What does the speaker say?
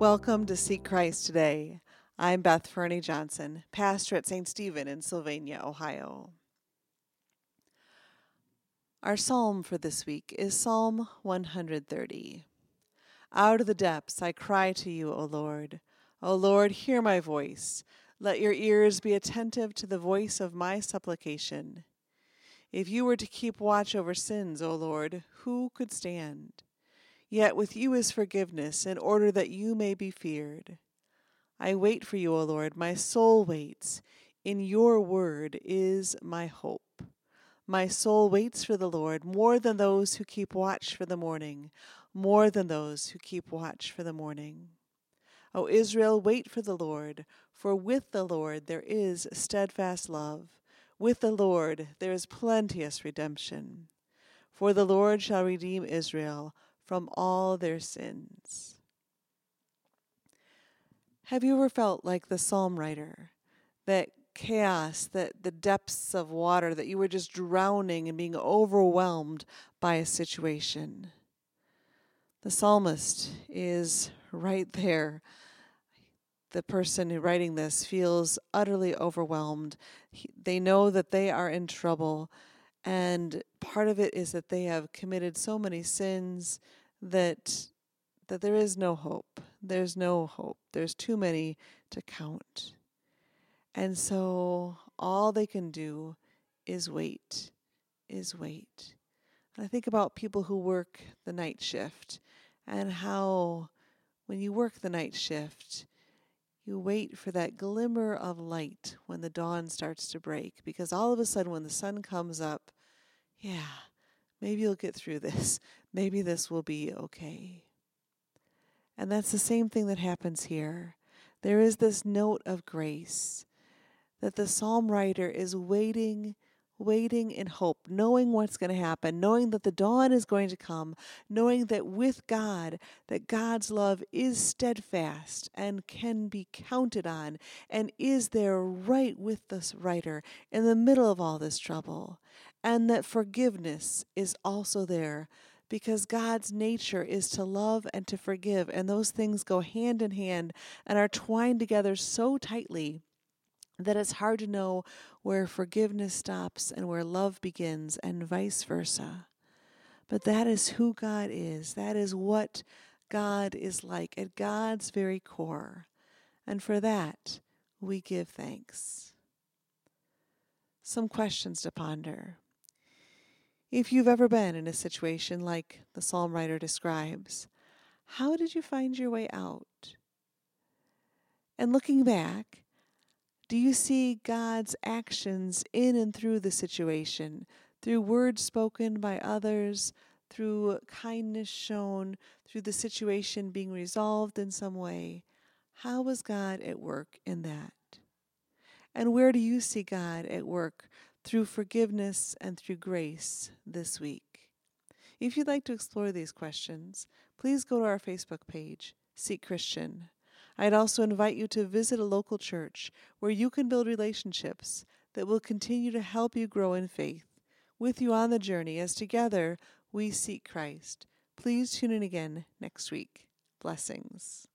Welcome to Seek Christ Today. I'm Beth Fernie Johnson, pastor at St. Stephen in Sylvania, Ohio. Our psalm for this week is Psalm 130. Out of the depths I cry to you, O Lord. O Lord, hear my voice. Let your ears be attentive to the voice of my supplication. If you were to keep watch over sins, O Lord, who could stand? Yet with you is forgiveness, in order that you may be feared. I wait for you, O Lord. My soul waits. In your word is my hope. My soul waits for the Lord more than those who keep watch for the morning, more than those who keep watch for the morning. O Israel, wait for the Lord, for with the Lord there is steadfast love. With the Lord there is plenteous redemption. For the Lord shall redeem Israel from all their sins. Have you ever felt like the psalm writer? That chaos, that the depths of water, that you were just drowning and being overwhelmed by a situation? The psalmist is right there. The person writing this feels utterly overwhelmed. He, they know that they are in trouble. And part of it is that they have committed so many sins, that that there is no hope. There's no hope. There's too many to count. And so all they can do is wait, is wait. And I think about people who work the night shift and how when you work the night shift, you wait for that glimmer of light when the dawn starts to break because all of a sudden when the sun comes up, yeah, maybe you'll get through this. Maybe this will be okay. And that's the same thing that happens here. There is this note of grace that the psalm writer is waiting, waiting in hope, knowing what's going to happen, knowing that the dawn is going to come, knowing that with God, that God's love is steadfast and can be counted on and is there right with this writer in the middle of all this trouble, and that forgiveness is also there because God's nature is to love and to forgive, and those things go hand in hand and are twined together so tightly that it's hard to know where forgiveness stops and where love begins, and vice versa. But that is who God is. That is what God is like at God's very core. And for that, we give thanks. Some questions to ponder. If you've ever been in a situation like the psalm writer describes, how did you find your way out? And looking back, do you see God's actions in and through the situation, through words spoken by others, through kindness shown, through the situation being resolved in some way? How was God at work in that? And where do you see God at work through forgiveness and through grace this week. If you'd like to explore these questions, please go to our Facebook page, Seek Christian. I'd also invite you to visit a local church where you can build relationships that will continue to help you grow in faith with you on the journey as together we seek Christ. Please tune in again next week. Blessings.